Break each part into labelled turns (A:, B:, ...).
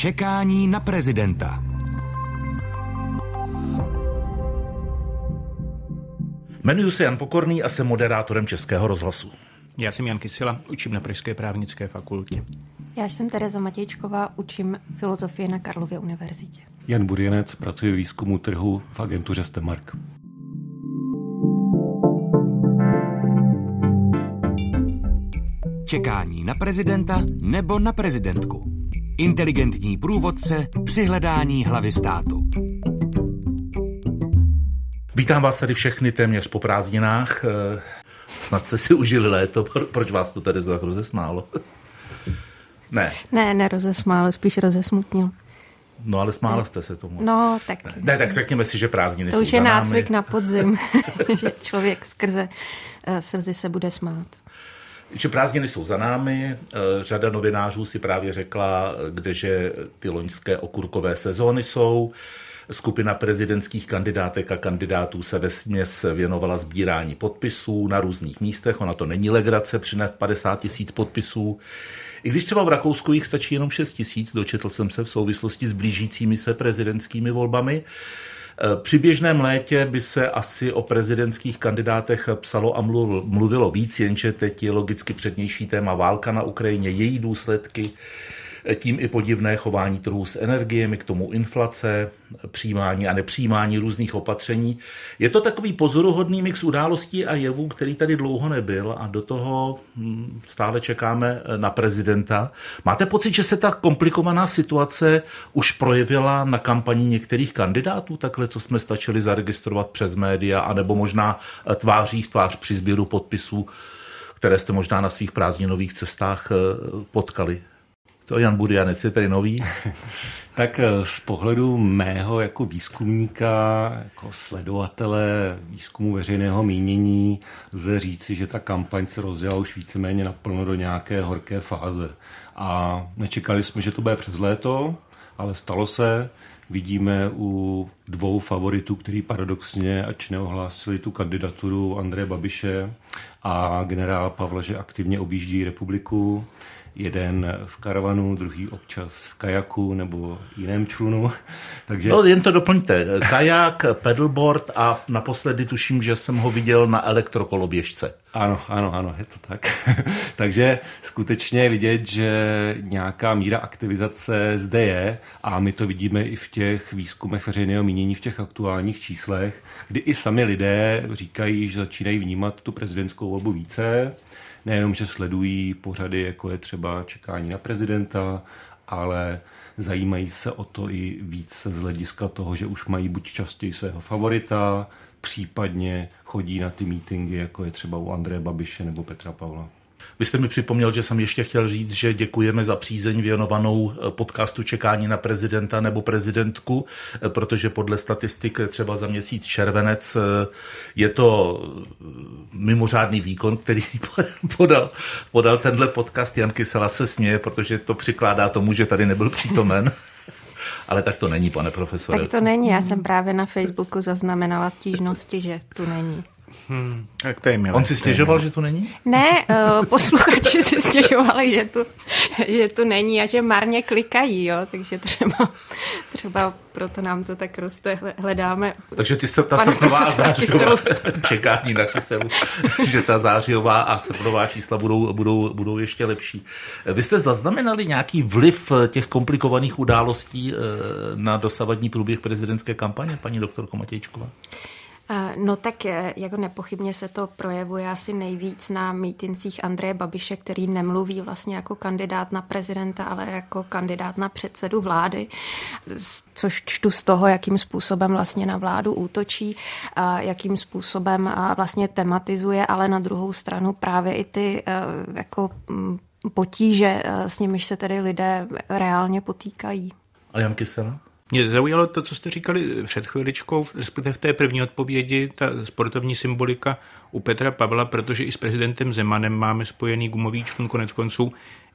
A: Čekání na prezidenta.
B: Jmenuji se Jan Pokorný a jsem moderátorem Českého rozhlasu.
C: Já jsem Jan Kysela, učím na Pražské právnické fakultě.
D: Já jsem Tereza Matějčková, učím filozofii na Karlově univerzitě.
E: Jan Burjenec, pracuje v výzkumu trhu v agentuře Stemark.
A: Čekání na prezidenta nebo na prezidentku. Inteligentní průvodce při hledání hlavy státu.
B: Vítám vás tady všechny téměř po prázdninách. Eh, Snad jste si užili léto. Proč vás to tady tak rozesmálo? Ne.
D: Ne, nerozesmálo, spíš rozesmutnil.
B: No ale smála jste se tomu.
D: No, tak...
B: Ne, ne tak řekněme si, že prázdniny
D: To
B: jsou
D: už je nácvik na podzim, že člověk skrze eh, slzy se bude smát.
B: Že prázdniny jsou za námi, eh, řada novinářů si právě řekla, kdeže ty loňské okurkové sezóny jsou. Skupina prezidentských kandidátek a kandidátů se ve směs věnovala sbírání podpisů na různých místech. Ona to není legrace přinést 50 tisíc podpisů. I když třeba v Rakousku jich stačí jenom 6 tisíc, dočetl jsem se v souvislosti s blížícími se prezidentskými volbami. Při běžném létě by se asi o prezidentských kandidátech psalo a mluvilo víc, jenže teď je logicky přednější téma válka na Ukrajině, její důsledky, tím i podivné chování trhu s energiemi, k tomu inflace, přijímání a nepřijímání různých opatření. Je to takový pozoruhodný mix událostí a jevů, který tady dlouho nebyl a do toho hm, stále čekáme na prezidenta. Máte pocit, že se ta komplikovaná situace už projevila na kampani některých kandidátů, takhle, co jsme stačili zaregistrovat přes média, anebo možná tváří v tvář při sběru podpisů, které jste možná na svých prázdninových cestách eh, potkali? To Jan Burianec je tady nový.
E: tak eh, z pohledu mého jako výzkumníka, jako sledovatele výzkumu veřejného mínění, lze říci, že ta kampaň se rozjela už víceméně naplno do nějaké horké fáze. A nečekali jsme, že to bude přes léto, ale stalo se. Vidíme u dvou favoritů, který paradoxně, ač neohlásili tu kandidaturu Andreje Babiše a generála Pavla, že aktivně objíždí republiku jeden v karavanu, druhý občas v kajaku nebo jiném člunu.
B: Takže... No jen to doplňte. Kajak, pedalboard a naposledy tuším, že jsem ho viděl na elektrokoloběžce.
E: Ano, ano, ano, je to tak. Takže skutečně vidět, že nějaká míra aktivizace zde je a my to vidíme i v těch výzkumech veřejného mínění, v těch aktuálních číslech, kdy i sami lidé říkají, že začínají vnímat tu prezidentskou volbu více, nejenom, že sledují pořady, jako je třeba čekání na prezidenta, ale zajímají se o to i víc z hlediska toho, že už mají buď častěji svého favorita, případně chodí na ty meetingy, jako je třeba u Andreje Babiše nebo Petra Pavla.
B: Vy jste mi připomněl, že jsem ještě chtěl říct, že děkujeme za přízeň věnovanou eh, podcastu Čekání na prezidenta nebo prezidentku, eh, protože podle statistik třeba za měsíc červenec eh, je to mimořádný výkon, který podal, podal tenhle podcast. Jan Kysela se směje, protože to přikládá tomu, že tady nebyl přítomen. Ale tak to není, pane profesore.
D: Tak to není. Já jsem právě na Facebooku zaznamenala stížnosti, že tu není.
C: Hmm, tak to je milé.
B: On si stěžoval, že tu není?
D: Ne, uh, posluchači si stěžovali, že tu, že tu není a že marně klikají, jo, takže třeba, třeba proto nám to tak roste, hledáme.
B: Takže ty jste ta srpnová zářijová čekání na kyselu, že ta zářijová a srpnová čísla budou, budou, budou ještě lepší. Vy jste zaznamenali nějaký vliv těch komplikovaných událostí eh, na dosavadní průběh prezidentské kampaně, paní doktorko Matějčková?
D: No tak jako nepochybně se to projevuje asi nejvíc na mítincích Andreje Babiše, který nemluví vlastně jako kandidát na prezidenta, ale jako kandidát na předsedu vlády, což čtu z toho, jakým způsobem vlastně na vládu útočí, jakým způsobem vlastně tematizuje, ale na druhou stranu právě i ty jako potíže, s nimiž se tedy lidé reálně potýkají.
B: A Jan Kysela?
C: Mě zaujalo to, co jste říkali před chviličkou, respektive v té první odpovědi, ta sportovní symbolika u Petra Pavla, protože i s prezidentem Zemanem máme spojený gumový člun konec konců.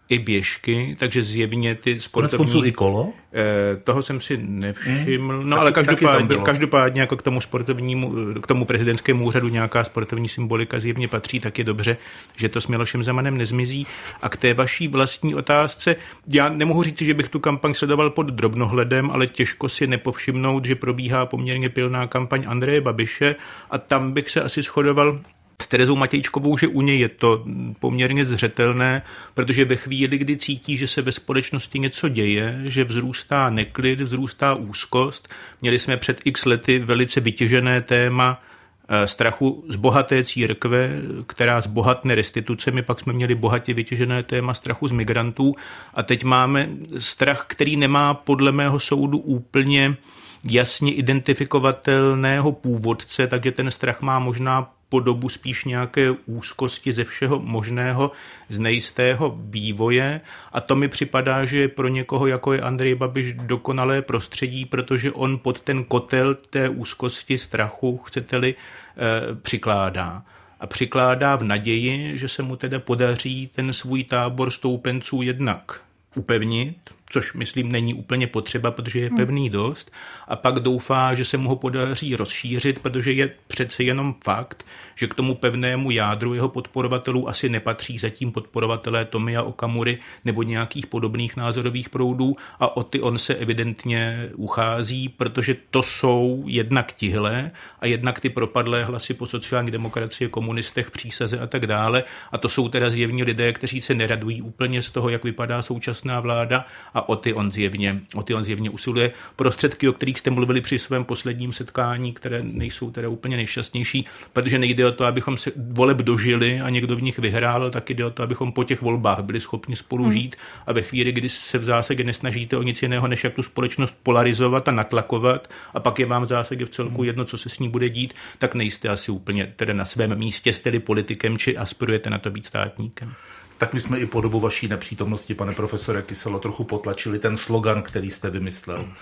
C: I běžky, takže zjevně ty sportovní...
B: Konec i kolo?
C: Eh, toho jsem si nevšiml. Hmm. No taky, ale každopádně, každopádně jako k tomu sportovnímu, k tomu prezidentskému úřadu nějaká sportovní symbolika zjevně patří, tak je dobře, že to s Milošem Zemanem nezmizí. A k té vaší vlastní otázce, já nemohu říct, že bych tu kampaň sledoval pod drobnohledem, ale těžko si nepovšimnout, že probíhá poměrně pilná kampaň Andreje Babiše a tam bych se asi shodoval s Terezou Matějčkovou, že u něj je to poměrně zřetelné, protože ve chvíli, kdy cítí, že se ve společnosti něco děje, že vzrůstá neklid, vzrůstá úzkost, měli jsme před x lety velice vytěžené téma eh, strachu z bohaté církve, která zbohatne restitucemi, pak jsme měli bohatě vytěžené téma strachu z migrantů a teď máme strach, který nemá podle mého soudu úplně jasně identifikovatelného původce, takže ten strach má možná podobu spíš nějaké úzkosti ze všeho možného, z nejistého vývoje a to mi připadá, že je pro někoho, jako je Andrej Babiš, dokonalé prostředí, protože on pod ten kotel té úzkosti, strachu, chcete-li, eh, přikládá a přikládá v naději, že se mu teda podaří ten svůj tábor stoupenců jednak upevnit, což myslím není úplně potřeba, protože je hmm. pevný dost, a pak doufá, že se mu ho podaří rozšířit, protože je přece jenom fakt, že k tomu pevnému jádru jeho podporovatelů asi nepatří zatím podporovatelé Tomia Okamury nebo nějakých podobných názorových proudů a o ty on se evidentně uchází, protože to jsou jednak tihle a jednak ty propadlé hlasy po sociální demokracii, komunistech, přísaze a tak dále. A to jsou teda zjevně lidé, kteří se neradují úplně z toho, jak vypadá současná vláda a o ty on zjevně, o ty on zjevně usiluje. Prostředky, o kterých jste mluvili při svém posledním setkání, které nejsou teda úplně nejšťastnější, protože nejde o to, abychom se voleb dožili a někdo v nich vyhrál, ale taky jde o to, abychom po těch volbách byli schopni spolu hmm. žít a ve chvíli, kdy se v zásadě nesnažíte o nic jiného, než jak tu společnost polarizovat a natlakovat a pak je vám v zásadě v celku hmm. jedno, co se s ní bude dít, tak nejste asi úplně tedy na svém místě, jste politikem či aspirujete na to být státníkem
B: tak my jsme i po dobu vaší nepřítomnosti, pane profesore Kyselo, trochu potlačili ten slogan, který jste vymyslel. Eh,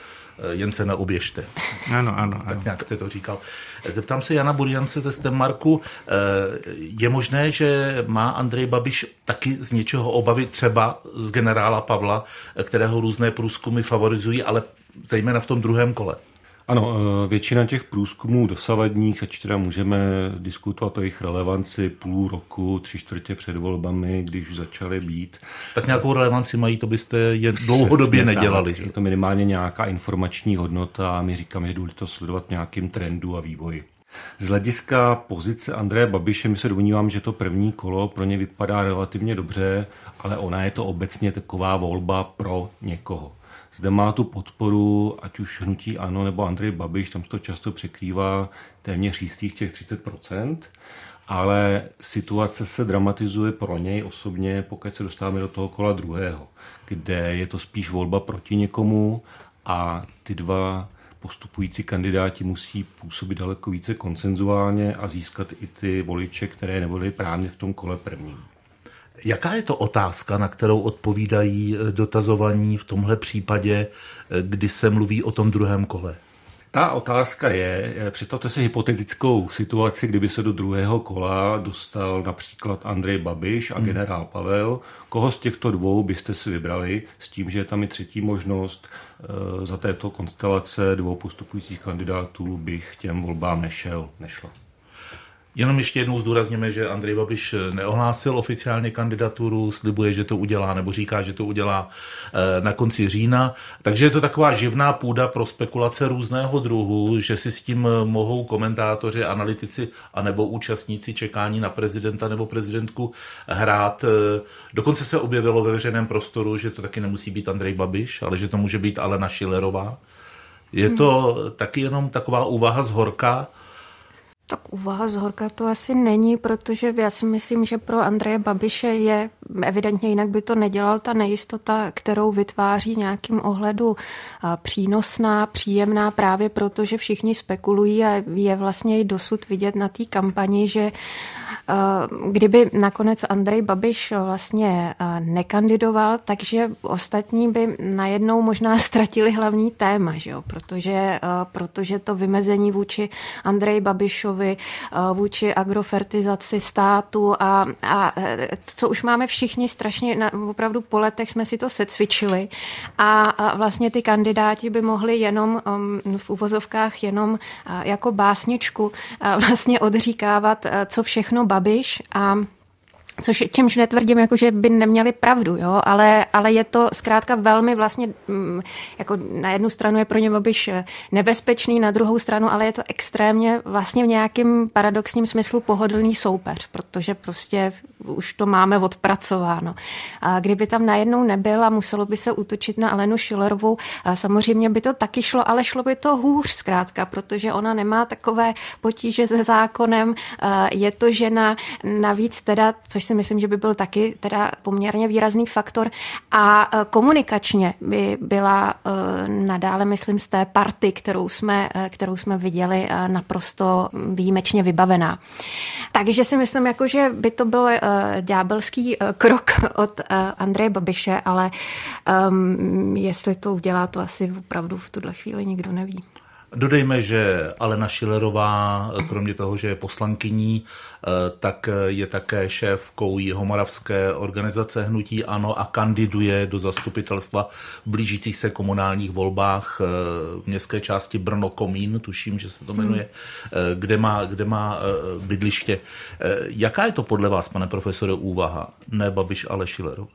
B: jen se neoběžte.
C: Ano, ano, ano.
B: Tak nějak jste to říkal. Zeptám se Jana Burjance ze Stemmarku. Eh, je možné, že má Andrej Babiš taky z něčeho obavy, třeba z generála Pavla, eh, kterého různé průzkumy favorizují, ale zejména v tom druhém kole?
E: Ano, eh, většina těch průzkumů dosavadních, ať teda můžeme diskutovat o jejich relevanci půl roku, tři čtvrtě před volbami, když už začaly být.
B: Tak nějakou relevanci mají, to byste je dlouhodobě Přesně nedělali.
E: Tak, je to minimálně nějaká informační hodnota a my říkáme, že je důležité sledovat nějakým trendu a vývoji. Z hlediska pozice Andreje Babiše my se domnívám, že to první kolo pro ně vypadá relativně dobře, ale ona je to obecně taková volba pro někoho. Zde má tu podporu, ať už hnutí ANO nebo Andrej Babiš, tam se to často překrývá téměř jistých těch 30%, ale situace se dramatizuje pro něj osobně, pokud se dostáváme do toho kola druhého, kde je to spíš volba proti někomu a ty dva postupující kandidáti musí působit daleko více konsenzuálně a získat i ty voliče, které nebyly právě v tom kole prvním.
B: Jaká je to otázka, na kterou odpovídají eh, dotazovaní v tomhle případě, eh, kdy se mluví o tom druhém kole?
E: Ta otázka je, eh, představte si hypotetickou situaci, kdyby se do druhého kola dostal například Andrej Babiš a hmm. generál Pavel. Koho z těchto dvou byste si vybrali s tím, že je tam i třetí možnost za této konstelace dvou postupujících kandidátů bych těm volbám nešel, nešla.
B: Jenom ještě jednou zdůrazněme, že Andrej Babiš neohlásil oficiálně kandidaturu, slibuje, že to udělá, nebo říká, že to udělá eh, na konci října. Takže je to taková živná půda pro spekulace různého druhu, že si s tím mohou komentátoři, analytici a nebo účastníci čekání na prezidenta nebo prezidentku hrát. Eh, dokonce se objevilo ve veřejném prostoru, že to taky nemusí být Andrej Babiš, ale že to může být Alena Šilerová. Je to hmm. taky jenom taková úvaha z horka,
D: tak úvaha z horka to asi není, protože já si myslím, že pro Andreje Babiše je evidentně jinak by to nedělal ta nejistota, kterou vytváří nějakým ohledu přínosná, příjemná právě proto, že všichni spekulují a je vlastně i dosud vidět na té kampani, že kdyby nakonec Andrej Babiš vlastně nekandidoval, takže ostatní by najednou možná ztratili hlavní téma, že jo? Protože, protože to vymezení vůči Andrej Babišovi, vůči agrofertizaci státu a, a co už máme všichni strašně, na, opravdu po letech jsme si to secvičili a, a vlastně ty kandidáti by mohli jenom um, v uvozovkách jenom jako básničku vlastně odříkávat, co všechno Babiš a Což čímž netvrdím, jako, že by neměli pravdu, jo? Ale, ale je to zkrátka velmi vlastně, mm, jako na jednu stranu je pro ně Babiš nebezpečný, na druhou stranu, ale je to extrémně vlastně v nějakém paradoxním smyslu pohodlný soupeř, protože prostě už to máme odpracováno. A kdyby tam najednou nebyl a muselo by se útočit na Alenu Šilerovou, samozřejmě by to taky šlo, ale šlo by to hůř zkrátka, protože ona nemá takové potíže se zákonem, je to žena, navíc teda, což si myslím, že by byl taky teda poměrně výrazný faktor a komunikačně by byla nadále, myslím, z té party, kterou jsme, kterou jsme viděli, naprosto výjimečně vybavená. Takže si myslím, jako, že by to bylo ďábelský eh, krok od eh, Andreje Babiše, ale um, jestli to udělá, to asi opravdu v tuhle chvíli nikdo neví.
B: Dodejme, že Alena Šilerová, kromě toho, že je poslankyní, eh, tak je také šéfkou Jihomoravské organizace Hnutí Ano a kandiduje do zastupitelstva v blížících se komunálních volbách eh, v městské části Brno Komín, tuším, že se to jmenuje, hmm. kde má, kde má bydliště. Jaká je to podle vás, pane profesore, úvaha? Ne Babiš, ale Šilerová.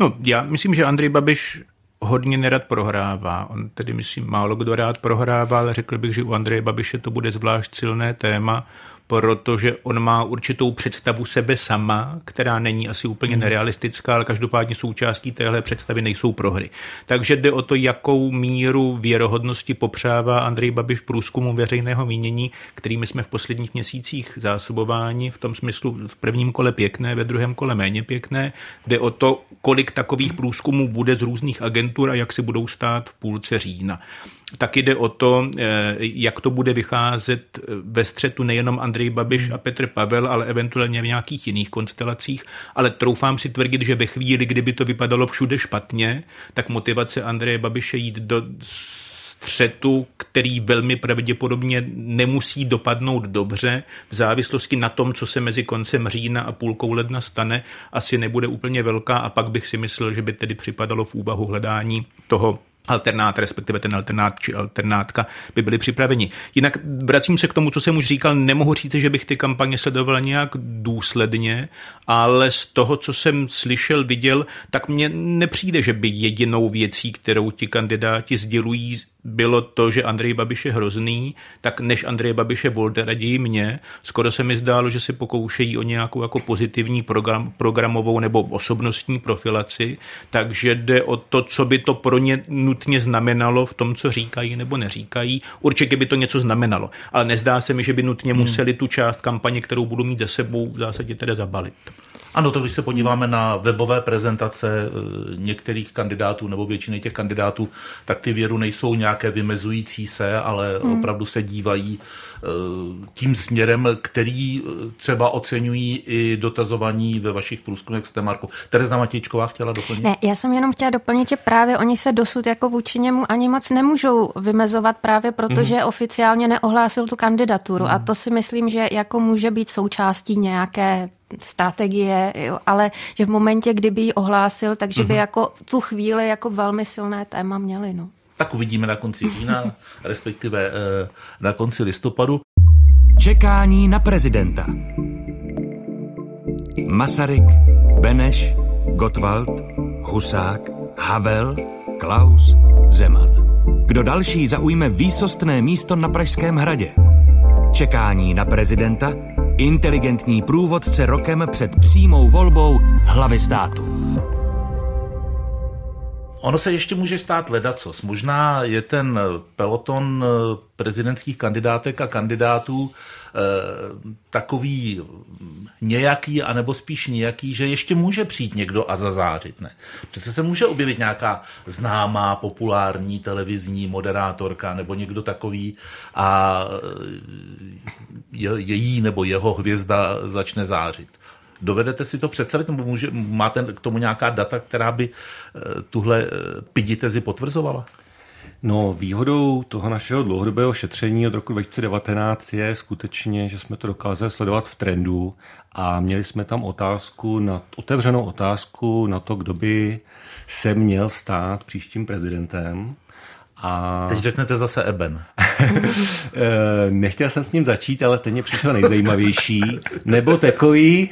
C: No, já myslím, že Andrej Babiš hodně nerad prohrává. On tedy, myslím, málo kdo rád prohrává, ale řekl bych, že u Andreje Babiše to bude zvlášť silné téma, protože on má určitou představu sebe sama, která není asi úplně hmm. nerealistická, ale každopádně součástí téhle představy nejsou prohry. Takže jde o to, jakou míru věrohodnosti popřává Andrej Babiš průzkumu veřejného mínění, kterými jsme v posledních měsících zásobováni, v tom smyslu v prvním kole pěkné, ve druhém kole méně pěkné. Jde o to, kolik takových průzkumů bude z různých agentur a jak si budou stát v půlce října. Tak jde o to, eh, jak to bude vycházet eh, ve střetu nejenom Andrej Babiš a Petr Pavel, ale eventuálně v nějakých jiných konstelacích. Ale troufám si tvrdit, že ve chvíli, kdyby to vypadalo všude špatně, tak motivace Andreje Babiše jít do střetu, který velmi pravděpodobně nemusí dopadnout dobře, v závislosti na tom, co se mezi koncem října a půlkou ledna stane, asi nebude úplně velká a pak bych si myslel, že by tedy připadalo v úvahu hledání toho alternát, respektive ten alternát či alternátka by byli připraveni. Jinak vracím se k tomu, co jsem už říkal, nemohu říct, že bych ty kampaně sledoval nějak důsledně, ale z toho, co jsem slyšel, viděl, tak mně nepřijde, že by jedinou věcí, kterou ti kandidáti sdělují, bylo to, že Andrej Babiš je hrozný, tak než Andrej Babiš je volte raději mě, skoro se mi zdálo, že si pokoušejí o nějakou jako pozitivní program, programovou nebo osobnostní profilaci, takže jde o to, co by to pro ně nutně znamenalo v tom, co říkají nebo neříkají. Určitě by to něco znamenalo, ale nezdá se mi, že by nutně hmm. museli tu část kampaně, kterou budou mít za sebou, v zásadě tedy zabalit.
B: Ano, to když se podíváme na webové prezentace eh, některých kandidátů nebo většiny těch kandidátů, tak ty věru nejsou nějaké vymezující se, ale hmm. opravdu se dívají eh, tím směrem, který eh, třeba oceňují i dotazovaní ve vašich průzkumech v Stemarku. Tereza Matějčková chtěla doplnit?
D: Ne, já jsem jenom chtěla doplnit, že právě oni se dosud jako vůči němu ani moc nemůžou vymezovat právě protože hmm. oficiálně neohlásil tu kandidaturu hmm. a to si myslím, že jako může být součástí nějaké strategie, jo, ale že v momentě, kdyby ji ohlásil, takže by mhm. jako tu chvíli jako velmi silné téma měli. No.
B: Tak uvidíme na konci října, respektive eh, na konci listopadu.
A: Čekání na prezidenta. Masaryk, Beneš, Gottwald, Husák, Havel, Klaus, Zeman. Kdo další zaujme výsostné místo na Pražském hradě? Čekání na prezidenta Inteligentní průvodce rokem před přímou volbou hlavy státu.
B: Ono se ještě může stát ledacos. Možná je ten peloton prezidentských kandidátek a kandidátů Eh, takový nějaký, anebo spíš nějaký, že ještě může přijít někdo a zazářit. Ne? Přece se může objevit nějaká známá, populární televizní moderátorka nebo někdo takový a eh, její nebo jeho hvězda začne zářit. Dovedete si to představit, nebo může, máte k tomu nějaká data, která by eh, tuhle piditezi potvrzovala?
E: No, výhodou toho našeho dlouhodobého šetření od roku 2019 je skutečně, že jsme to dokázali sledovat v trendu a měli jsme tam otázku, na, otevřenou otázku na to, kdo by se měl stát příštím prezidentem.
B: A... Teď řeknete zase Eben.
E: Eh, nechtěl jsem s ním začít, ale ten mě přišel nejzajímavější. Nebo takový,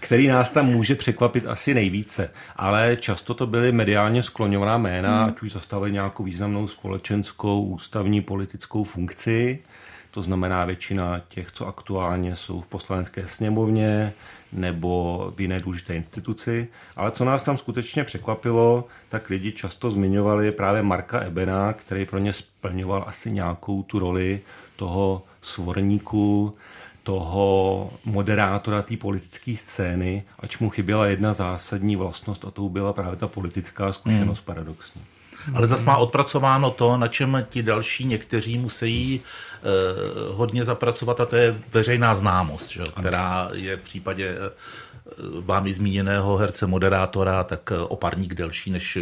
E: který nás tam může překvapit asi nejvíce. Ale často to byly mediálně skloňovaná jména, hmm. ať už zastavili nějakou významnou společenskou, ústavní, politickou funkci. To znamená většina těch, co aktuálně jsou v poslanecké sněmovně nebo v jiné důležité instituci. Ale co nás tam skutečně překvapilo, tak lidi často zmiňovali právě Marka Ebena, který pro ně splňoval asi nějakou tu roli toho svorníku, toho moderátora té politické scény, ač mu chyběla jedna zásadní vlastnost a to byla právě ta politická zkušenost hmm. paradoxně.
B: Ale zase má odpracováno to, na čem ti další někteří musí eh, hodně zapracovat a to je veřejná známost, že? která je v případě eh, vámi zmíněného herce moderátora, tak oparník delší než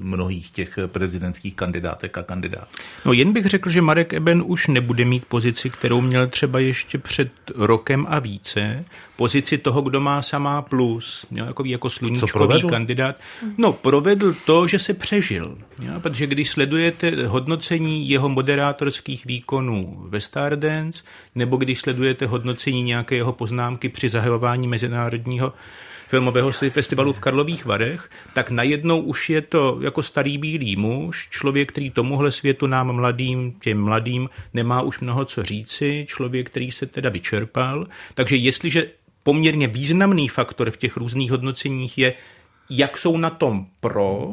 B: mnohých těch prezidentských kandidátek a kandidátů.
C: No jen bych řekl, že Marek Eben už nebude mít pozici, kterou měl třeba ještě před rokem a více, pozici toho, kdo má samá plus, jo, jako, jako sluníčkový kandidát. No, provedl to, že se přežil. Jo, protože když sledujete hodnocení jeho moderátorských výkonů ve Stardance, nebo když sledujete hodnocení nějaké jeho poznámky při zahajování mezinárodního filmového festivalu v Karlových Varech, tak najednou už je to jako starý bílý muž, člověk, který tomuhle světu nám mladým, těm mladým, nemá už mnoho co říci, člověk, který se teda vyčerpal. Takže jestliže poměrně významný faktor v těch různých hodnoceních je, jak jsou na tom pro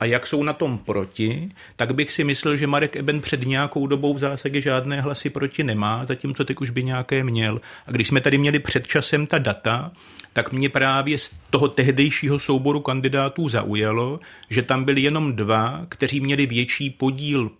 C: a jak jsou na tom proti, tak bych si myslel, že Marek Eben před nějakou dobou v zásadě žádné hlasy proti nemá, zatímco teď už by nějaké měl. A když jsme tady měli před časem ta data, tak mě právě z toho tehdejšího souboru kandidátů zaujalo, že tam byli jenom dva, kteří měli větší podíl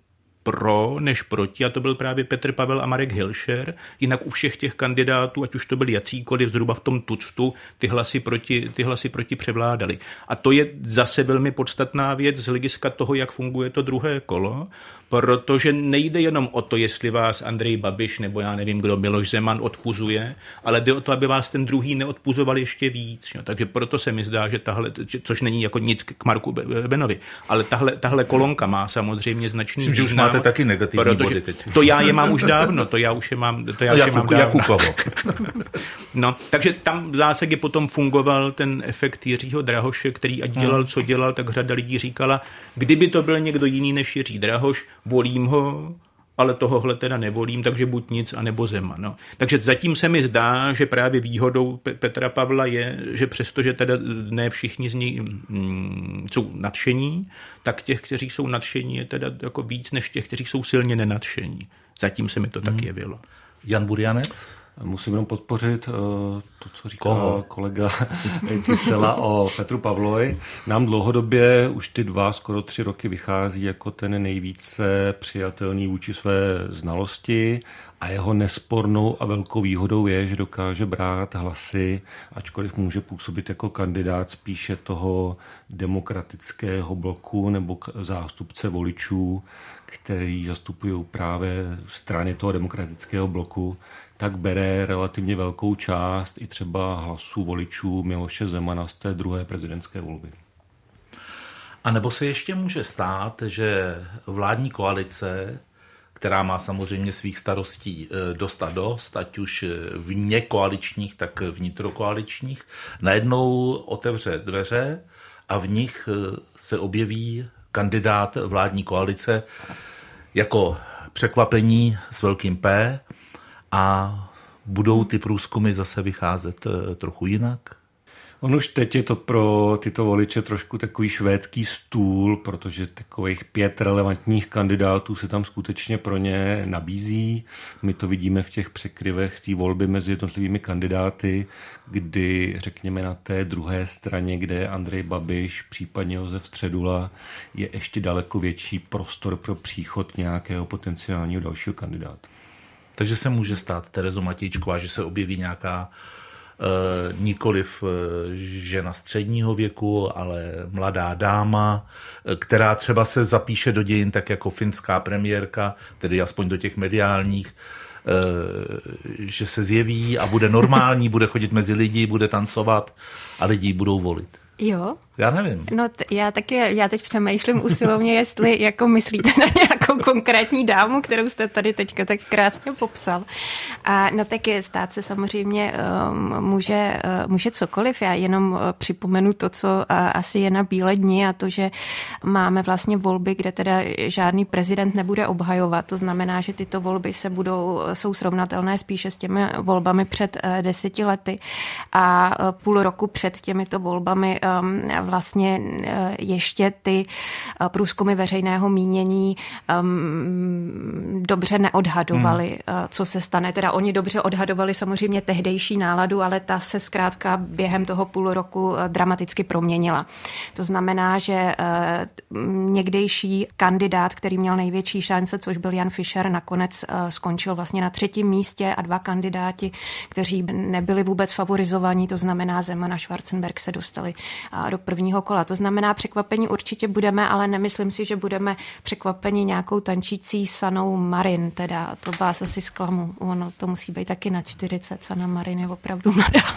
C: pro než proti, a to byl právě Petr Pavel a Marek Hilšer. Jinak u všech těch kandidátů, ať už to byli jakýkoliv, zhruba v tom tuctu, ty hlasy proti, ty hlasy proti převládaly. A to je zase velmi podstatná věc z hlediska toho, jak funguje to druhé kolo, protože nejde jenom o to, jestli vás Andrej Babiš nebo já nevím, kdo Miloš Zeman odpuzuje, ale jde o to, aby vás ten druhý neodpuzoval ještě víc. Jo. Takže proto se mi zdá, že tahle, což není jako nic k Marku Benovi, ale tahle, tahle kolonka má samozřejmě značný
B: Myslím, význam, že už máte taky negativní body teď.
C: To já je mám už dávno, to já už je mám, to já už
B: je mám dávno.
C: no, takže tam v zásadě potom fungoval ten efekt Jiřího Drahoše, který ať dělal, co dělal, tak řada lidí říkala, kdyby to byl někdo jiný než Jiří Drahoš, volím ho, ale tohohle teda nevolím, takže buď nic, anebo Zeman. No. Takže zatím se mi zdá, že právě výhodou Petra Pavla je, že přestože teda ne všichni z ní mm, jsou nadšení, tak těch, kteří jsou nadšení, je teda jako víc než těch, kteří jsou silně nenadšení. Zatím se mi to hmm. tak jevilo.
B: Jan Burianec?
E: Musím jenom podpořit uh, to, co říká Koho? kolega Kysela o Petru Pavlovi. Nám dlouhodobě už ty dva, skoro tři roky vychází jako ten nejvíce přijatelný vůči své znalosti a jeho nespornou a velkou výhodou je, že dokáže brát hlasy, ačkoliv může působit jako kandidát spíše toho demokratického bloku nebo zástupce voličů, který zastupují právě strany toho demokratického bloku, tak bere relativně velkou část i třeba hlasů voličů Miloše Zemana z té druhé prezidentské volby.
B: A nebo se ještě může stát, že vládní koalice, která má samozřejmě svých starostí eh, dost a dost, ať už vně koaličních, tak vnitrokoaličních, najednou otevře dveře a v nich eh, se objeví kandidát vládní koalice jako překvapení s velkým P a budou ty průzkumy zase vycházet eh, trochu jinak?
E: On už teď je to pro tyto voliče trošku takový švédský stůl, protože takových pět relevantních kandidátů se tam skutečně pro ně nabízí. My to vidíme v těch překryvech té volby mezi jednotlivými kandidáty, kdy řekněme na té druhé straně, kde je Andrej Babiš, případně Josef Středula, je ještě daleko větší prostor pro příchod nějakého potenciálního dalšího kandidáta.
B: Takže se může stát Terezo Matějčková, že se objeví nějaká Eh, nikoliv eh, žena středního věku, ale mladá dáma, eh, která třeba se zapíše do dějin tak jako finská premiérka, tedy aspoň do těch mediálních, že se zjeví a bude normální, bude chodit mezi lidi, bude tancovat a lidi budou volit.
D: Jo,
B: já nevím.
D: No t- já taky, já teď přemýšlím usilovně, jestli jako myslíte na nějakou konkrétní dámu, kterou jste tady teďka tak krásně popsal. A no tak je, stát se samozřejmě um, může, uh, může cokoliv. Já jenom uh, připomenu to, co uh, asi je na bílé dni a to, že máme vlastně volby, kde teda žádný prezident nebude obhajovat. To znamená, že tyto volby se budou, jsou srovnatelné spíše s těmi volbami před uh, deseti lety a uh, půl roku před těmito volbami um, vlastně eh, ještě ty eh, průzkumy veřejného mínění um, dobře neodhadovali, hmm. co se stane. Teda oni dobře odhadovali samozřejmě tehdejší náladu, ale ta se zkrátka během toho půl roku dramaticky proměnila. To znamená, že někdejší kandidát, který měl největší šance, což byl Jan Fischer, nakonec skončil vlastně na třetím místě a dva kandidáti, kteří nebyli vůbec favorizovaní, to znamená Zeman a Schwarzenberg se dostali do první prvního kola. To znamená, překvapení určitě budeme, ale nemyslím si, že budeme překvapeni nějakou tančící Sanou Marin, teda to vás asi zklamu. Ono to musí být taky na 40, Sana Marin je opravdu mladá.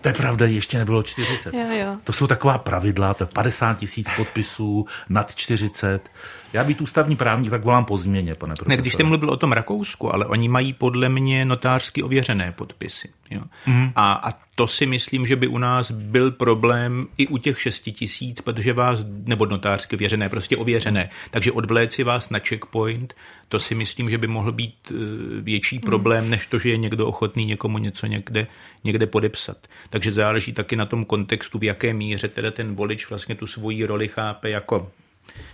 B: To je pravda, ještě nebylo 40.
D: Jo, jo.
B: To jsou taková pravidla, to je 50 tisíc podpisů, nad 40. Já být ústavní právník, tak volám po změně, pane profesor.
C: Ne, když jste mluvil o tom Rakousku, ale oni mají podle mě notářsky ověřené podpisy. Jo? Mm. A, a to si myslím, že by u nás byl problém i u těch 6 tisíc, protože vás, nebo notářsky ověřené, prostě ověřené. Takže odvléci vás na checkpoint, to si myslím, že by mohl být eh, větší problém, než to, že je někdo ochotný někomu něco někde, někde podepsat. Takže záleží taky na tom kontextu, v jaké míře teda ten volič vlastně tu svoji roli chápe jako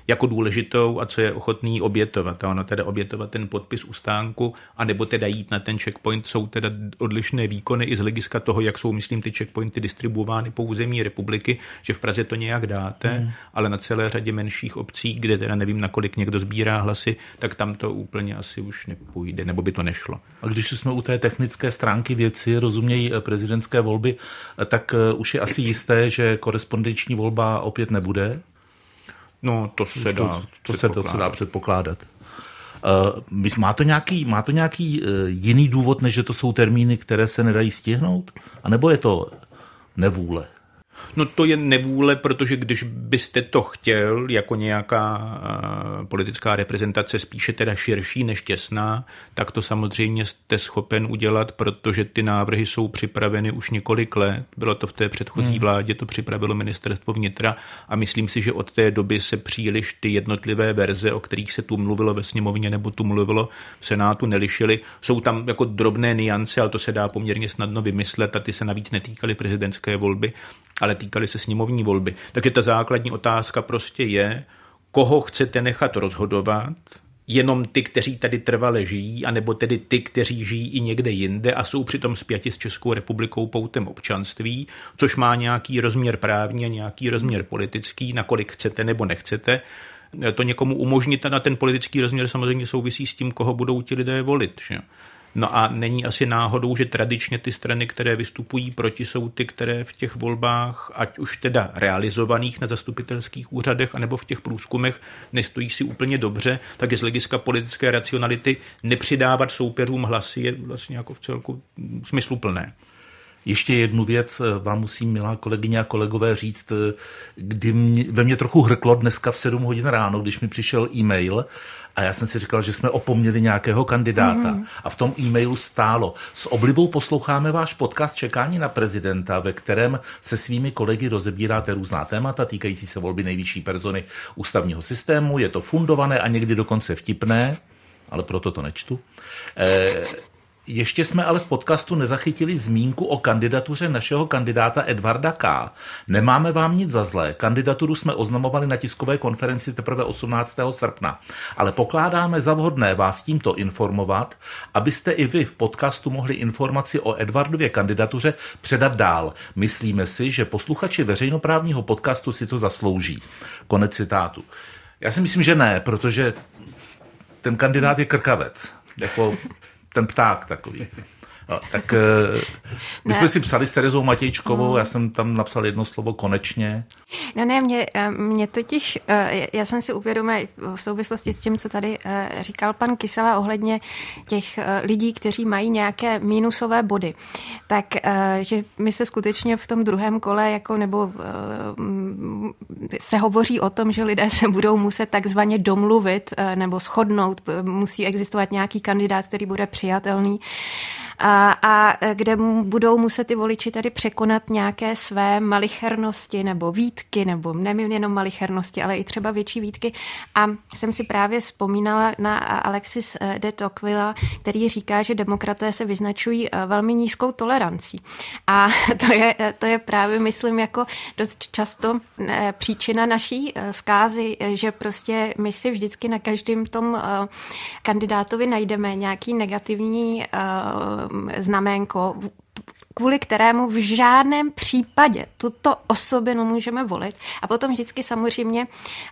C: jako důležitou a co je ochotný obětovat. A ono teda obětovat ten podpis u stánku, anebo teda jít na ten checkpoint, jsou teda odlišné výkony i z hlediska toho, jak jsou, myslím, ty checkpointy distribuovány po území republiky, že v Praze to nějak dáte, hmm. ale na celé řadě menších obcí, kde teda nevím, nakolik někdo sbírá hlasy, tak tam to úplně asi už nepůjde, nebo by to nešlo.
B: A když jsme u té technické stránky věci, rozumějí eh, prezidentské volby, eh, tak eh, už je asi jisté, že korespondenční volba opět nebude?
C: No, to se dá
B: to, to se to se dá předpokládat. Uh, má to nějaký, má to nějaký uh, jiný důvod, než že to jsou termíny, které se nedají stihnout? A nebo je to nevůle?
C: No to je nevůle, protože když byste to chtěl jako nějaká uh, politická reprezentace spíše teda širší než těsná, tak to samozřejmě jste schopen udělat, protože ty návrhy jsou připraveny už několik let. Bylo to v té předchozí hmm. vládě, to připravilo ministerstvo vnitra a myslím si, že od té doby se příliš ty jednotlivé verze, o kterých se tu mluvilo ve sněmovně nebo tu mluvilo v Senátu, nelišily. Jsou tam jako drobné niance, ale to se dá poměrně snadno vymyslet a ty se navíc netýkaly prezidentské volby, ale týkaly se sněmovní volby. Takže ta základní otázka prostě je, koho chcete nechat rozhodovat, jenom ty, kteří tady trvale žijí, anebo tedy ty, kteří žijí i někde jinde a jsou přitom zpěti s Českou republikou poutem občanství, což má nějaký rozměr právní a nějaký rozměr politický, nakolik chcete nebo nechcete. To někomu umožnit na ten politický rozměr samozřejmě souvisí s tím, koho budou ti lidé volit. Že? No a není asi náhodou, že tradičně ty strany, které vystupují proti, jsou ty, které v těch volbách, ať už teda realizovaných na zastupitelských úřadech, anebo v těch průzkumech, nestojí si úplně dobře, tak je z hlediska politické racionality nepřidávat soupeřům hlasy je vlastně jako v celku smysluplné.
B: Ještě jednu věc eh, vám musím, milá kolegyně a kolegové, říct, eh, kdy mě, ve mně trochu hrklo dneska v 7 hodin ráno, když mi přišel e-mail a já jsem si říkal, že jsme opomněli nějakého kandidáta. Mm. A v tom e-mailu stálo. S oblibou posloucháme váš podcast Čekání na prezidenta, ve kterém se svými kolegy rozebíráte různá témata týkající se volby nejvyšší persony ústavního systému. Je to fundované a někdy dokonce vtipné, ale proto to nečtu. E, ještě jsme ale v podcastu nezachytili zmínku o kandidatuře našeho kandidáta Edvarda K. Nemáme vám nic za zlé. Kandidaturu jsme oznamovali na tiskové konferenci teprve 18. srpna. Ale pokládáme za vhodné vás tímto informovat, abyste i vy v podcastu mohli informaci o Edvardově kandidatuře předat dál. Myslíme si, že posluchači veřejnoprávního podcastu si to zaslouží. Konec citátu. Já si myslím, že ne, protože ten kandidát je krkavec. Jako ten pták takový. No, tak eh, my ne. jsme si psali s Terezou Matějčkovou, no. já jsem tam napsal jedno slovo konečně.
D: No ne, mě, eh, mě totiž, eh, já jsem si uvědomil v souvislosti s tím, co tady říkal pan Kysela ohledně těch lidí, kteří mají nějaké mínusové body, tak že my se skutečně v tom druhém kole, jako nebo se hovoří o tom, že lidé se budou muset takzvaně domluvit nebo shodnout, musí existovat nějaký kandidát, který bude přijatelný a, a kde budou muset ty voliči tady překonat nějaké své malichernosti nebo výtky, nebo nevím jenom malichernosti, ale i třeba větší výtky. A jsem si právě vzpomínala na Alexis eh, de Tocqueville, který říká, že demokraté se vyznačují eh, velmi nízkou tolerancí. A to je, eh, to je právě, myslím, jako dost často příčina naší zkázy, že prostě my si vždycky na každém tom kandidátovi najdeme nějaký negativní znaménko kvůli kterému v žádném případě tuto osobinu můžeme volit. A potom vždycky samozřejmě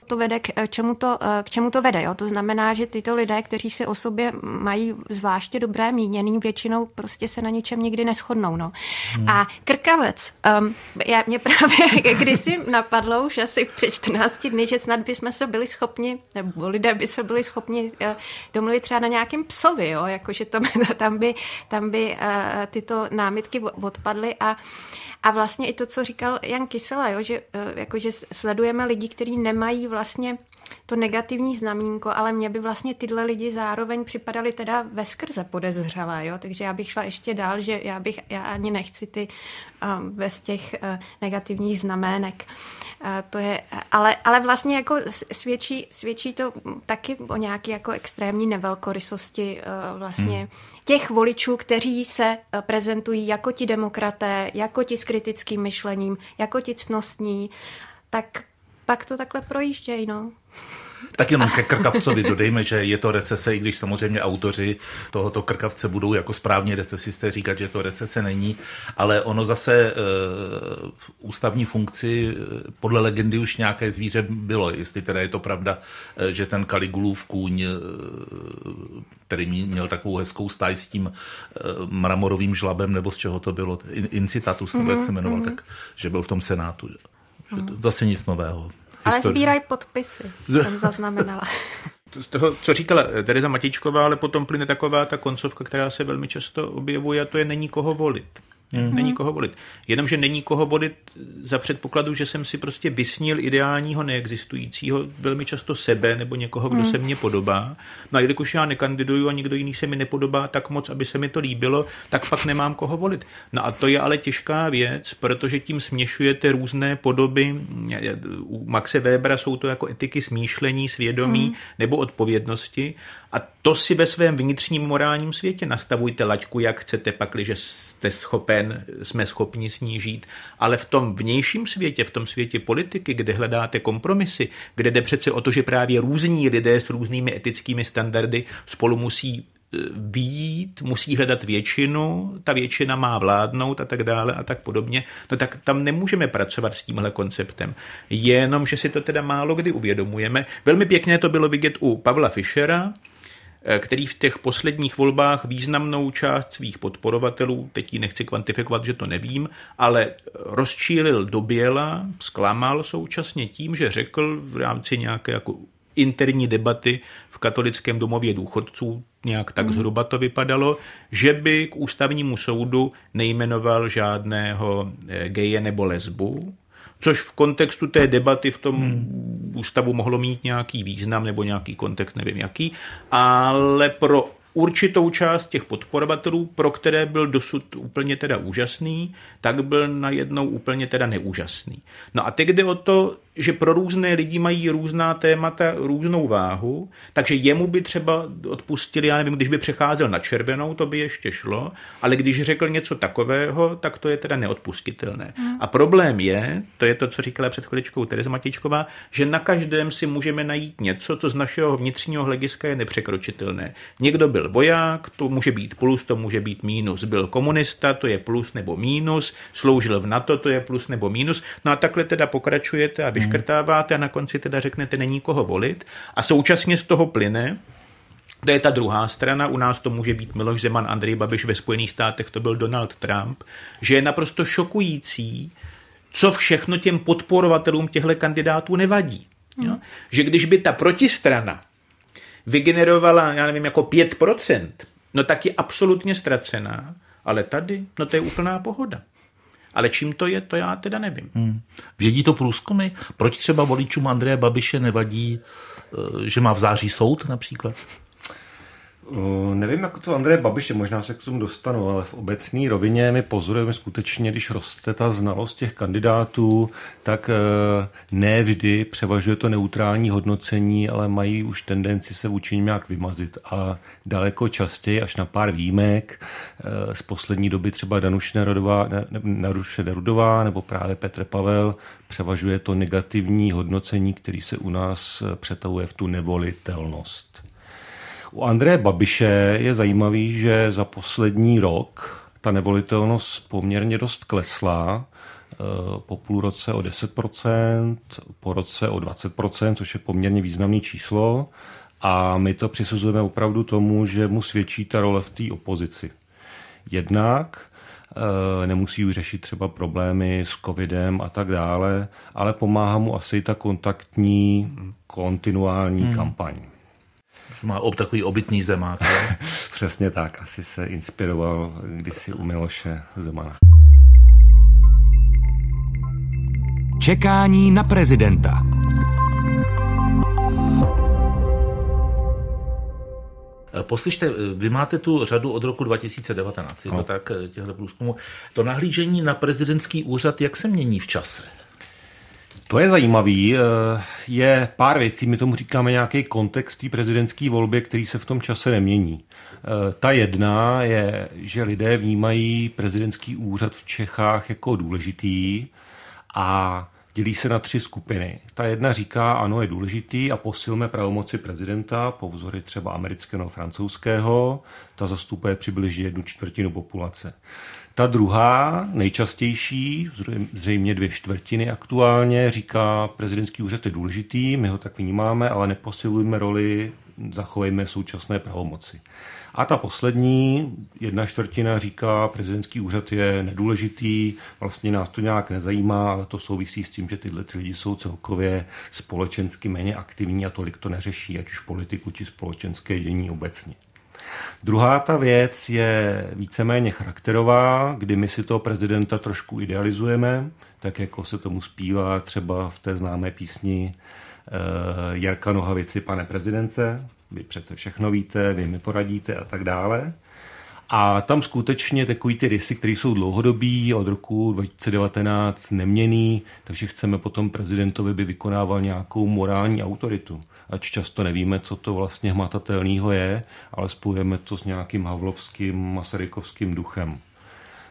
D: to vede k čemu to, k čemu to vede. Jo? To znamená, že tyto lidé, kteří si o sobě mají zvláště dobré mínění, většinou prostě se na ničem nikdy neschodnou. No. Hmm. A krkavec, um, já, mě právě kdysi napadlo už asi před 14 dny, že snad bychom se byli schopni, nebo lidé by se byli schopni uh, domluvit třeba na nějakém psovi, jo? Jakože tam, tam by, tam by uh, tyto námitky odpadly a, a vlastně i to, co říkal Jan Kysela, jo, že, eh, jako, že sledujeme lidi, kteří nemají vlastně to negativní znamínko, ale mě by vlastně tyhle lidi zároveň připadaly teda ve skrze podezřelé, jo? takže já bych šla ještě dál, že já, bych, já ani nechci ty um, bez těch uh, negativních znamének. Uh, to je, ale, ale vlastně jako svědčí, svědčí to taky o nějaké jako extrémní nevelkorysosti uh, vlastně hmm. těch voličů, kteří se uh, prezentují jako ti demokraté, jako ti s kritickým myšlením, jako ti cnostní, tak pak to takhle projíždějí, no.
B: Tak jenom ke Krkavcovi dodejme, že je to recese, i když samozřejmě autoři tohoto Krkavce budou jako správně recesisté říkat, že to recese není, ale ono zase v ústavní funkci podle legendy už nějaké zvíře bylo, jestli teda je to pravda, že ten Kaligulův kůň, který měl takovou hezkou stáj s tím mramorovým žlabem, nebo z čeho to bylo, incitatus, nebo jak se jmenoval, mm-hmm. tak že byl v tom senátu. Že to zase nic nového.
D: Ale sbíraj podpisy, jsem zaznamenala.
C: Z toho, co říkala Tereza Matičková, ale potom plyne taková ta koncovka, která se velmi často objevuje, a to je není koho volit. Mm. Není koho volit. Jenomže není koho volit za předpokladu, že jsem si prostě vysnil ideálního neexistujícího, velmi často sebe nebo někoho, kdo mm. se mně podobá. No a jelikož já nekandiduju a nikdo jiný se mi nepodobá tak moc, aby se mi to líbilo, tak pak nemám koho volit. No a to je ale těžká věc, protože tím směšujete různé podoby. U Maxe Webera jsou to jako etiky smýšlení, svědomí mm. nebo odpovědnosti. A to si ve svém vnitřním morálním světě nastavujte laťku, jak chcete, pakliže jste schopen, jsme schopni snížit. Ale v tom vnějším světě, v tom světě politiky, kde hledáte kompromisy, kde jde přece o to, že právě různí lidé s různými etickými standardy spolu musí výjít, musí hledat většinu, ta většina má vládnout a tak dále a tak podobně, no tak tam nemůžeme pracovat s tímhle konceptem. Jenom, že si to teda málo kdy uvědomujeme. Velmi pěkně to bylo vidět u Pavla Fischera, který v těch posledních volbách významnou část svých podporovatelů, teď ji nechci kvantifikovat, že to nevím, ale rozčílil do běla, zklamal současně tím, že řekl v rámci nějaké jako interní debaty v katolickém domově důchodců, nějak tak mhm. zhruba to vypadalo, že by k ústavnímu soudu nejmenoval žádného eh, geje nebo lesbu, což v kontextu té debaty v tom hmm. ústavu mohlo mít nějaký význam nebo nějaký kontext, nevím jaký, ale pro určitou část těch podporovatelů, pro které byl dosud úplně teda úžasný, tak byl najednou úplně teda neúžasný. No a teď jde o to, že pro různé lidi mají různá témata různou váhu, takže jemu by třeba odpustili, já nevím, když by přecházel na červenou, to by ještě šlo, ale když řekl něco takového, tak to je teda neodpustitelné. Hmm. A problém je, to je to, co říkala před chviličkou Tereza Matičková, že na každém si můžeme najít něco, co z našeho vnitřního hlediska je nepřekročitelné. Někdo byl voják, to může být plus, to může být mínus. Byl komunista, to je plus nebo mínus. Sloužil v NATO, to je plus nebo mínus. No a takhle teda pokračujete a vyškrtáváte a na konci teda řeknete, není koho volit. A současně z toho plyne, to je ta druhá strana, u nás to může být Miloš Zeman, Andrej Babiš, ve Spojených státech to byl Donald Trump, že je naprosto šokující, co všechno těm podporovatelům těchto kandidátů nevadí. Jo? Že když by ta protistrana vygenerovala, já nevím, jako 5%, no tak je absolutně ztracená, ale tady, no to je úplná pohoda. Ale čím to je, to já teda nevím. Hmm.
B: Vědí to průzkumy? Proč třeba voličům Andreje Babiše nevadí, eh, že má v září soud například?
E: Uh, nevím, jak to Andreje Babiše, možná se k tomu dostanu, ale v obecné rovině my pozorujeme skutečně, když roste ta znalost těch kandidátů, tak uh, ne vždy převažuje to neutrální hodnocení, ale mají už tendenci se vůči ním nějak vymazit a daleko častěji, až na pár výjimek, uh, z poslední doby třeba Danuše Nerudová, ne, Naruše Nerudová nebo právě Petr Pavel, převažuje to negativní hodnocení, který se u nás přetavuje v tu nevolitelnost. U Andreje Babiše je zajímavý, že za poslední rok ta nevolitelnost poměrně dost klesla, eh, po půl roce o 10%, po roce o 20%, což je poměrně významné číslo. A my to přisuzujeme opravdu tomu, že mu svědčí ta role v té opozici. Jednak eh, nemusí už řešit třeba problémy s covidem a tak dále, ale pomáhá mu asi ta kontaktní, kontinuální hmm. kampaň
B: má ob takový obytný zemák.
E: Přesně tak, asi se inspiroval kdysi u Miloše Zemana.
A: Čekání na prezidenta.
B: Poslyšte, vy máte tu řadu od roku 2019, no. tak těchto průzkumů. To nahlížení na prezidentský úřad, jak se mění v čase?
E: To je zajímavý. Eh, je pár věcí, my tomu říkáme nějaký kontext té prezidentské volby, který se v tom čase nemění. Eh, ta jedna je, že lidé vnímají prezidentský úřad v Čechách jako důležitý a dělí se na tři skupiny. Ta jedna říká, ano, je důležitý a posilme pravomoci prezidenta po vzory třeba amerického nebo francouzského. Ta zastupuje přibližně jednu čtvrtinu populace. Ta druhá, nejčastější, zřejmě dvě čtvrtiny aktuálně, říká, prezidentský úřad je důležitý, my ho tak vnímáme, ale neposilujeme roli, zachovejme současné pravomoci. A ta poslední, jedna čtvrtina říká, prezidentský úřad je nedůležitý, vlastně nás to nějak nezajímá, ale to souvisí s tím, že tyhle ty lidi jsou celkově společensky méně aktivní a tolik to neřeší, ať už politiku či společenské dění obecně. Druhá ta věc je víceméně charakterová, kdy my si toho prezidenta trošku idealizujeme, tak jako se tomu zpívá třeba v té známé písni uh, Jarka Nohavici, pane prezidence, vy přece všechno víte, vy mi poradíte a tak dále. A tam skutečně takový ty rysy, které jsou dlouhodobí, od roku 2019 neměný, takže chceme potom prezidentovi, by vykonával nějakou morální autoritu ač často nevíme, co to vlastně hmatatelného je, ale spojujeme to s nějakým havlovským, masarykovským duchem.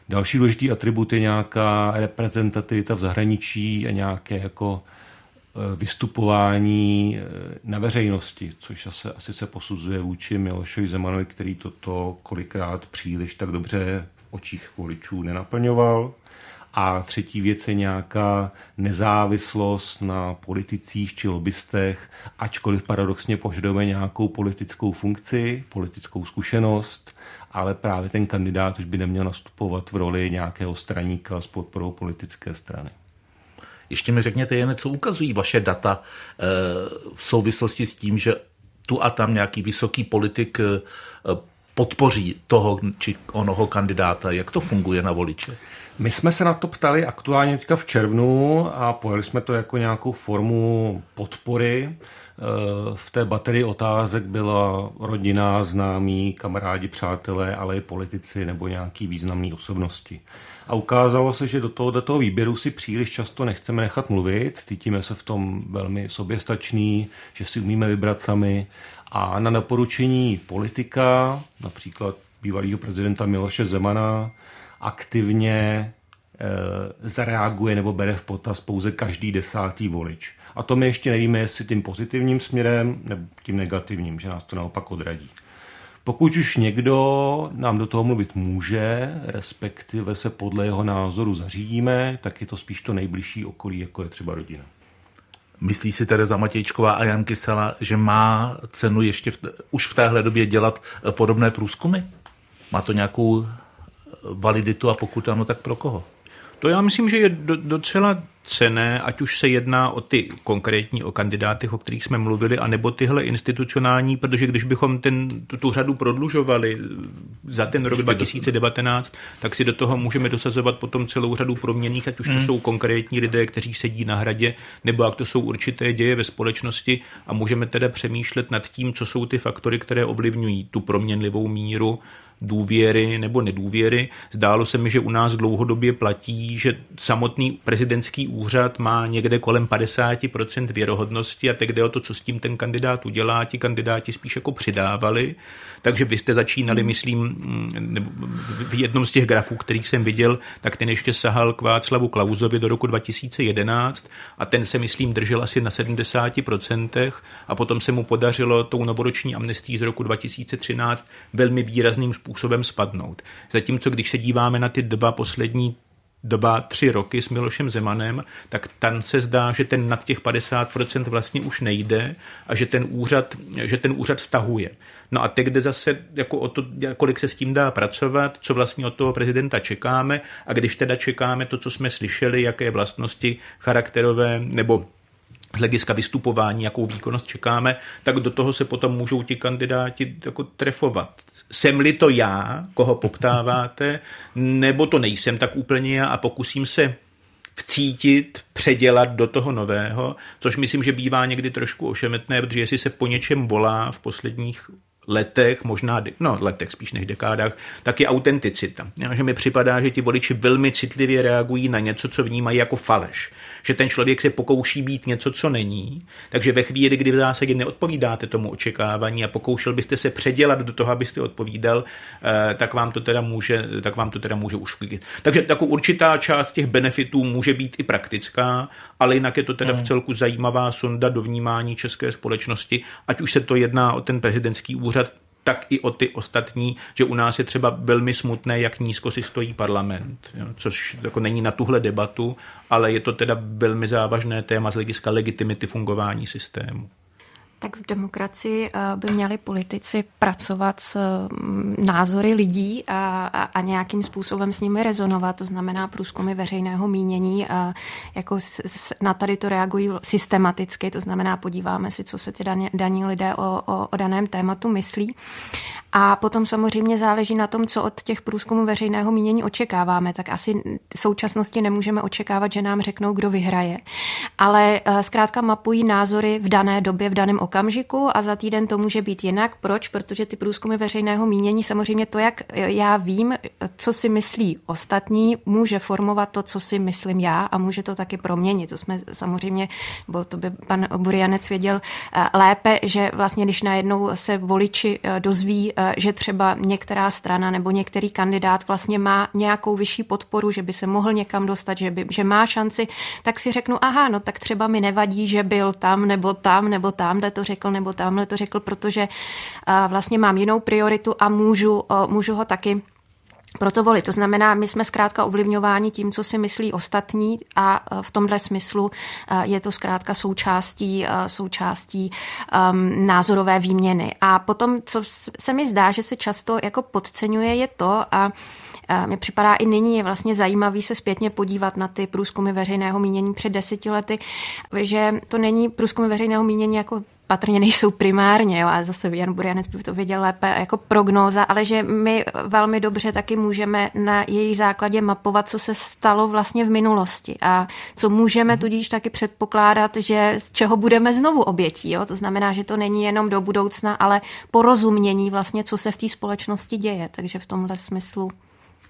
E: Další důležitý atribut je nějaká reprezentativita v zahraničí a nějaké jako e, vystupování e, na veřejnosti, což asi, asi se posuzuje vůči Milošovi Zemanovi, který toto kolikrát příliš tak dobře v očích voličů nenaplňoval. A třetí věc je nějaká nezávislost na politicích či lobbystech, ačkoliv paradoxně požadujeme nějakou politickou funkci, politickou zkušenost, ale právě ten kandidát už by neměl nastupovat v roli nějakého straníka s podporou politické strany.
B: Ještě mi řekněte jen, co ukazují vaše data eh, v souvislosti s tím, že tu a tam nějaký vysoký politik eh, podpoří toho či onoho kandidáta. Jak to funguje na voliče?
E: My jsme se na to ptali aktuálně teďka v červnu a pojeli jsme to jako nějakou formu podpory. Eh, v té baterii otázek byla rodina, známí, kamarádi, přátelé, ale i politici nebo nějaký významné osobnosti. A ukázalo se, že do toho, do toho výběru si příliš často nechceme nechat mluvit, cítíme se v tom velmi soběstačný, že si umíme vybrat sami. A na doporučení politika, například bývalého prezidenta Miloše Zemana, aktivně e, zareaguje nebo bere v potaz pouze každý desátý volič. A to my ještě nevíme, jestli tím pozitivním směrem nebo tím negativním, že nás to naopak odradí. Pokud už někdo nám do toho mluvit může, respektive se podle jeho názoru zařídíme, tak je to spíš to nejbližší okolí, jako je třeba rodina.
B: Myslí si Tereza Matějčková a Jan Kysela, že má cenu ještě v, už v téhle době dělat eh, podobné průzkumy? Má to nějakou eh, validitu a pokud ano, tak pro koho?
C: To já myslím, že je do, docela cené, ať už se jedná o ty konkrétní, o kandidátech, o kterých jsme mluvili, anebo tyhle institucionální, protože když bychom ten, tu, tu řadu prodlužovali za ten rok 2019, tak si do toho můžeme dosazovat potom celou řadu proměných, ať už to hmm. jsou konkrétní lidé, kteří sedí na hradě, nebo jak to jsou určité děje ve společnosti a můžeme teda přemýšlet nad tím, co jsou ty faktory, které ovlivňují tu proměnlivou míru důvěry nebo nedůvěry. Zdálo se mi, že u nás dlouhodobě platí, že samotný prezidentský úřad má někde kolem 50% věrohodnosti a teď jde o to, co s tím ten kandidát udělá. Ti kandidáti spíš jako přidávali. Takže vy jste začínali, hmm. myslím, nebo v jednom z těch grafů, kterých jsem viděl, tak ten ještě sahal k Václavu Klauzovi do roku 2011 a ten se, myslím, držel asi na 70% a potom se mu podařilo tou novoroční amnestí z roku 2013 velmi výrazným způsobem spadnout. Zatímco když se díváme na ty dva poslední doba tři roky s Milošem Zemanem, tak tam se zdá, že ten nad těch 50% vlastně už nejde a že ten úřad, že ten úřad stahuje. No a teď jde zase jako o to, kolik se s tím dá pracovat, co vlastně od toho prezidenta čekáme a když teda čekáme to, co jsme slyšeli, jaké vlastnosti charakterové nebo z hlediska vystupování, jakou výkonnost čekáme, tak do toho se potom můžou ti kandidáti jako trefovat. Jsem-li to já, koho poptáváte, nebo to nejsem tak úplně já a pokusím se vcítit, předělat do toho nového, což myslím, že bývá někdy trošku ošemetné, protože jestli se po něčem volá v posledních letech, možná, no letech spíš než dekádách, tak je autenticita. Že mi připadá, že ti voliči velmi citlivě reagují na něco, co vnímají jako faleš že ten člověk se pokouší být něco, co není. Takže ve chvíli, kdy v zásadě neodpovídáte tomu očekávání a pokoušel byste se předělat do toho, abyste odpovídal, eh, tak vám to teda může, tak vám to teda může uškodit. Takže takovou určitá část těch benefitů může být i praktická, ale jinak je to teda v hmm. celku zajímavá sonda do vnímání české společnosti, ať už se to jedná o ten prezidentský úřad, tak i o ty ostatní, že u nás je třeba velmi smutné, jak nízko si stojí parlament, což jako není na tuhle debatu, ale je to teda velmi závažné téma z hlediska legitimity fungování systému.
D: Tak v demokracii eh, by měli politici pracovat s mm, názory lidí a, a, a nějakým způsobem s nimi rezonovat, to znamená průzkumy veřejného mínění, a jako s, s, na tady to reagují systematicky, to znamená podíváme si, co se ty daní, daní lidé o, o, o daném tématu myslí. A potom samozřejmě záleží na tom, co od těch průzkumů veřejného mínění očekáváme. Tak asi v současnosti nemůžeme očekávat, že nám řeknou, kdo vyhraje. Ale eh, zkrátka mapují názory v dané době, v daném okamžiku a za týden to může být jinak. Proč? Protože ty průzkumy veřejného mínění, samozřejmě to, jak já vím, co si myslí ostatní, může formovat to, co si myslím já a může to taky proměnit. To jsme samozřejmě, bo to by pan Burianec věděl eh, lépe, že vlastně když najednou se voliči eh, dozví, eh, že třeba některá strana nebo některý kandidát vlastně má nějakou vyšší podporu, že by se mohl někam dostat, že, by, že má šanci, tak si řeknu, aha, no tak třeba mi nevadí, že byl tam nebo tam nebo tam, to řekl nebo tamhle to řekl, protože vlastně mám jinou prioritu a můžu, můžu ho taky proto volit. To znamená, my jsme zkrátka ovlivňováni tím, co si myslí ostatní a v tomhle smyslu je to zkrátka součástí, součástí um, názorové výměny. A potom, co se mi zdá, že se často jako podceňuje, je to, a mně připadá i nyní je vlastně zajímavý se zpětně podívat na ty průzkumy veřejného mínění před deseti lety, že to není průzkumy veřejného mínění jako patrně nejsou primárně, jo, a zase Jan Burianec by to věděl lépe jako prognóza, ale že my velmi dobře taky můžeme na jejich základě mapovat, co se stalo vlastně v minulosti a co můžeme mhm. tudíž taky předpokládat, že z čeho budeme znovu obětí. Jo? To znamená, že to není jenom do budoucna, ale porozumění vlastně, co se v té společnosti děje. Takže v tomhle smyslu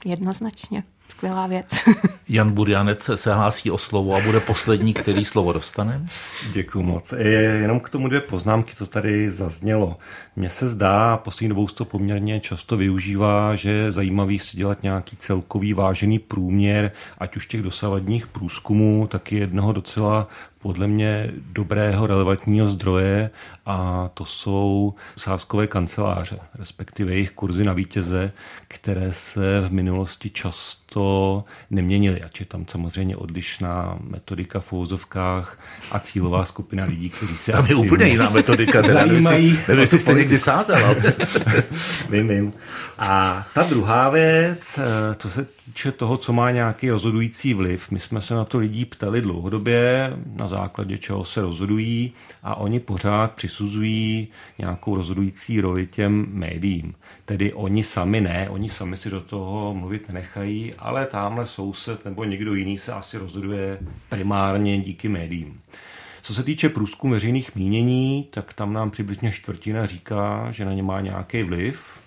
D: jednoznačně skvělá věc.
B: Jan Burjanec se hlásí o slovo a bude poslední, který slovo dostane.
E: Děkuji moc. Jenom k tomu dvě poznámky, co tady zaznělo. Mně se zdá, a poslední dobou se to poměrně často využívá, že je zajímavý si dělat nějaký celkový vážený průměr, ať už těch dosavadních průzkumů, tak i jednoho docela podle mě dobrého relevantního zdroje a to jsou sázkové kanceláře, respektive jejich kurzy na vítěze, které se v minulosti často neměnily, ač je tam samozřejmě odlišná metodika v úzovkách a cílová skupina lidí, kteří se
B: Tam je úplně jiná metodika.
E: Zajímají.
B: Nevím, jestli jste někdy sázel.
E: vím, vím. A ta druhá věc, eh, co se týče toho, co má nějaký rozhodující vliv, my jsme se na to lidí ptali dlouhodobě, na základě čeho se rozhodují a oni pořád přisuzují nějakou rozhodující roli těm médiím. Tedy oni sami ne, oni sami si do toho mluvit nechají, ale tamhle soused nebo někdo jiný se asi rozhoduje primárně díky médiím. Co se týče průzkumu veřejných mínění, tak tam nám přibližně čtvrtina říká, že na ně má nějaký vliv,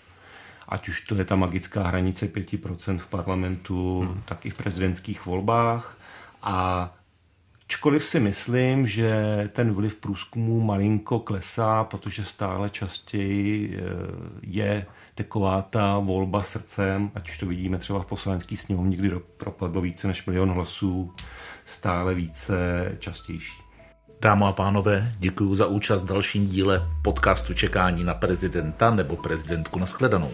E: ať už to je ta magická hranice 5% v parlamentu, hmm. tak i v prezidentských volbách. A Čkoliv si myslím, že ten vliv průzkumu malinko klesá, protože stále častěji eh, je taková ta volba srdcem, ať už to vidíme třeba v poslanecký sněmovně, kdy propadlo více než milion hlasů, stále více častější.
B: Dámo a pánové, děkuji za účast v dalším díle podcastu Čekání na prezidenta nebo prezidentku. Naschledanou.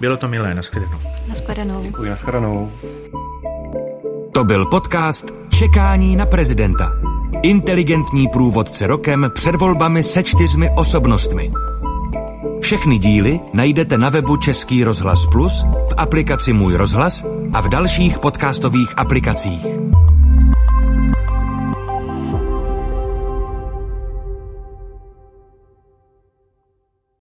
C: Bylo to milé, naschledanou.
D: Naschledanou.
E: Děkuji, naschledanou.
A: To byl podcast Čekání na prezidenta. Inteligentní průvodce rokem před volbami se čtyřmi osobnostmi. Všechny díly najdete na webu Český rozhlas Plus, v aplikaci Můj rozhlas a v dalších podcastových aplikacích.